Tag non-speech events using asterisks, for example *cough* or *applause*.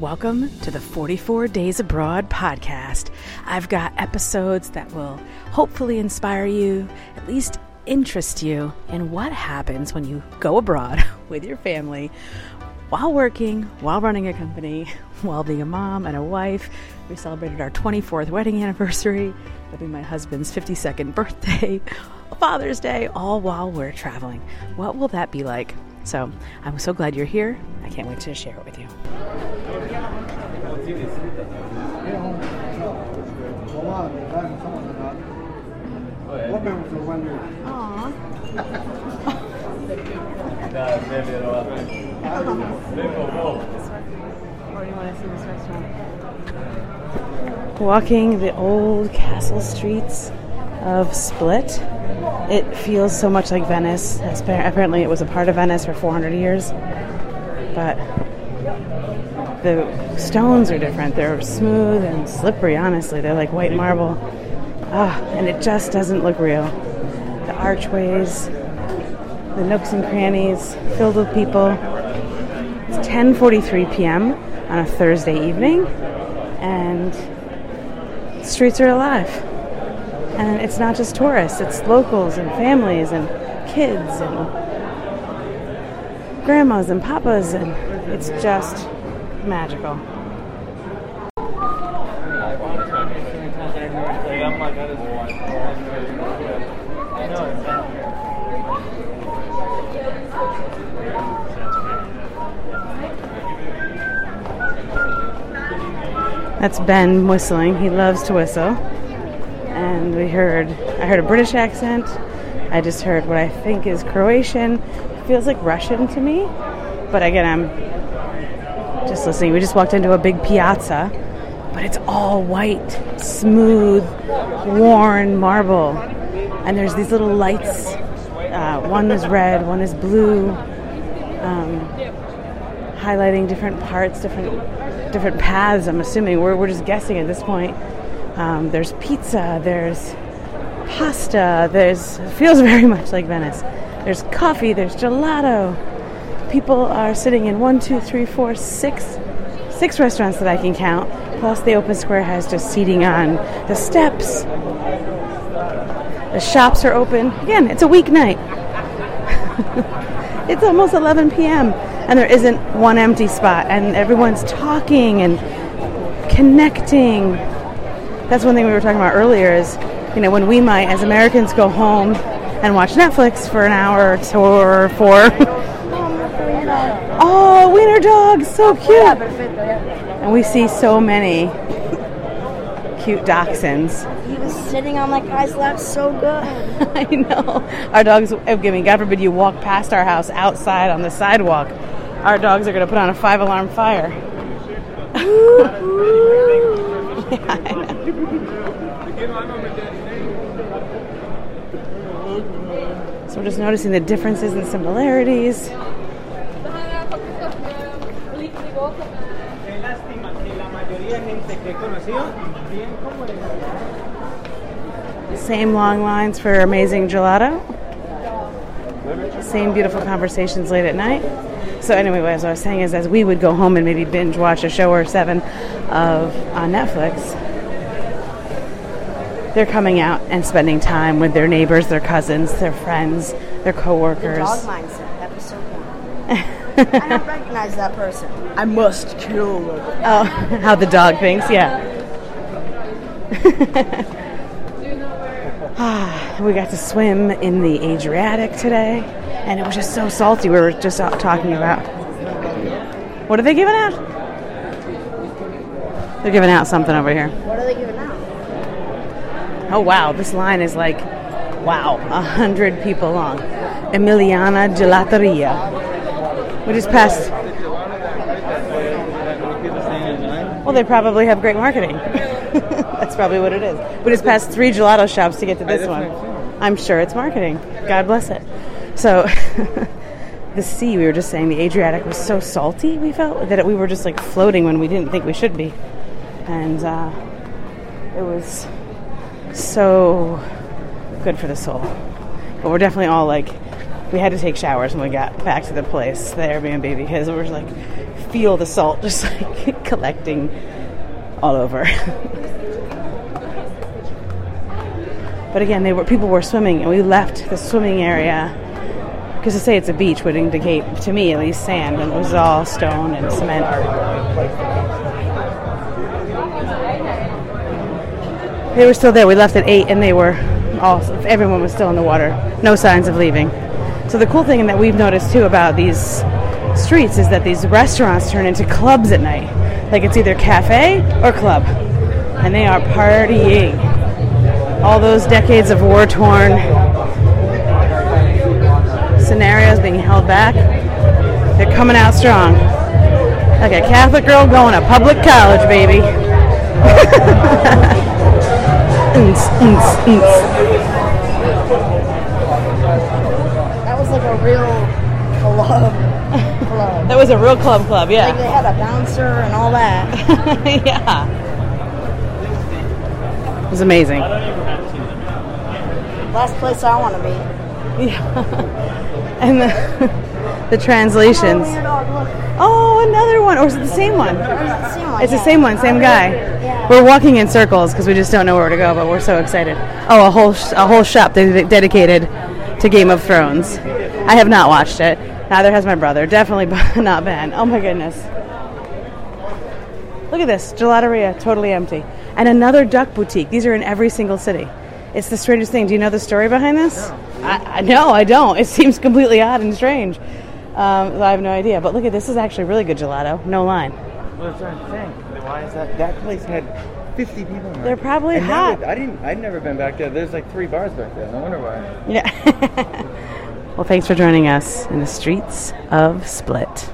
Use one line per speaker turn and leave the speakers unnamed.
Welcome to the 44 Days Abroad podcast. I've got episodes that will hopefully inspire you, at least interest you in what happens when you go abroad *laughs* with your family while working, while running a company, *laughs* while being a mom and a wife. We celebrated our 24th wedding anniversary. It'll be my husband's 52nd *laughs* birthday, Father's Day, all while we're traveling. What will that be like? So I'm so glad you're here. I can't wait to share it with you. *laughs* Walking the old castle streets of Split. It feels so much like Venice. Apparently, it was a part of Venice for 400 years. But the stones are different. They're smooth and slippery, honestly. They're like white marble. Ah, and it just doesn't look real. The archways, the nooks and crannies filled with people. It's 10:43 p.m. on a Thursday evening, and streets are alive. And it's not just tourists; it's locals and families and kids and grandmas and papas, and it's just magical. That's Ben whistling. He loves to whistle. And we heard, I heard a British accent. I just heard what I think is Croatian. It feels like Russian to me. But again, I'm just listening. We just walked into a big piazza, but it's all white, smooth, worn marble. And there's these little lights. Uh, one is red, one is blue, um, highlighting different parts, different different paths. I'm assuming we're we're just guessing at this point. Um, there's pizza. There's pasta. There's feels *laughs* very much like Venice. There's coffee. There's gelato. People are sitting in one, two, three, four, six, six restaurants that I can count. Plus, the open square has just seating on the steps. The shops are open. Again, it's a weeknight. *laughs* it's almost 11 p.m. and there isn't one empty spot, and everyone's talking and connecting. That's one thing we were talking about earlier. Is you know when we might, as Americans, go home and watch Netflix for an hour or two or four. oh, wiener dogs, so cute! And we see so many cute dachshunds.
He was sitting on that guy's lap so good. *laughs*
I know. Our dogs, oh, I mean, God forbid you walk past our house outside on the sidewalk. Our dogs are going to put on a five alarm fire. *laughs* Yeah. So we're just noticing the differences and similarities. Same long lines for amazing gelato. Same beautiful conversations late at night. So anyway, as I was saying is, as we would go home and maybe binge watch a show or seven of on Netflix, they're coming out and spending time with their neighbors, their cousins, their friends, their coworkers.
The Dog mindset, episode one. *laughs* I don't recognize that person. I must kill them.
Oh, *laughs* how the dog thinks, yeah. Ah, *laughs* *sighs* we got to swim in the Adriatic today, and it was just so salty. We were just out talking about. What are they giving out? They're giving out something over here.
What are they giving out?
Oh wow, this line is like, wow, a hundred people long. Emiliana Gelateria. We just passed. Well, they probably have great marketing. *laughs* That's probably what it is. We just passed three gelato shops to get to this one. I'm sure it's marketing. God bless it. So, *laughs* the sea, we were just saying, the Adriatic was so salty, we felt, that we were just like floating when we didn't think we should be. And uh, it was so good for the soul. But we're definitely all like, we had to take showers when we got back to the place, the Airbnb, because we were like feel the salt *laughs* just like collecting all over. *laughs* but again, they were people were swimming, and we left the swimming area because to say it's a beach would indicate, to me at least, sand, and it was all stone and cement. They were still there. We left at eight, and they were all. Everyone was still in the water. No signs of leaving. So the cool thing that we've noticed too about these streets is that these restaurants turn into clubs at night. Like it's either cafe or club, and they are partying. All those decades of war torn scenarios being held back, they're coming out strong. Like a Catholic girl going to public college, baby. *laughs*
That was like a real club. club. *laughs*
That was a real club club, yeah.
Like they had a bouncer and all that. *laughs*
yeah. It was amazing.
Last place I want to be. Yeah. *laughs*
and the, the translations.
Oh, dog, look.
Oh, another one. Or is it the same one?
Or is it the same one?
It's the same one, same guy.
Yeah.
We're walking in circles because we just don't know where to go, but we're so excited. Oh, a whole sh- a whole shop de- dedicated to Game of Thrones. I have not watched it. Neither has my brother. Definitely *laughs* not Ben. Oh my goodness. Look at this gelateria, totally empty, and another duck boutique. These are in every single city. It's the strangest thing. Do you know the story behind this? I, I no, I don't. It *laughs* seems completely odd and strange. Um, so I have no idea. But look at this. Is actually really good gelato. No line.
Well, that's what I'm saying. Why is that? That place had 50 people in there.
They're probably
And
hot.
I didn't. I'd never been back there. There's like three bars back there. No wonder why.
Yeah. *laughs* well, thanks for joining us in the streets of Split.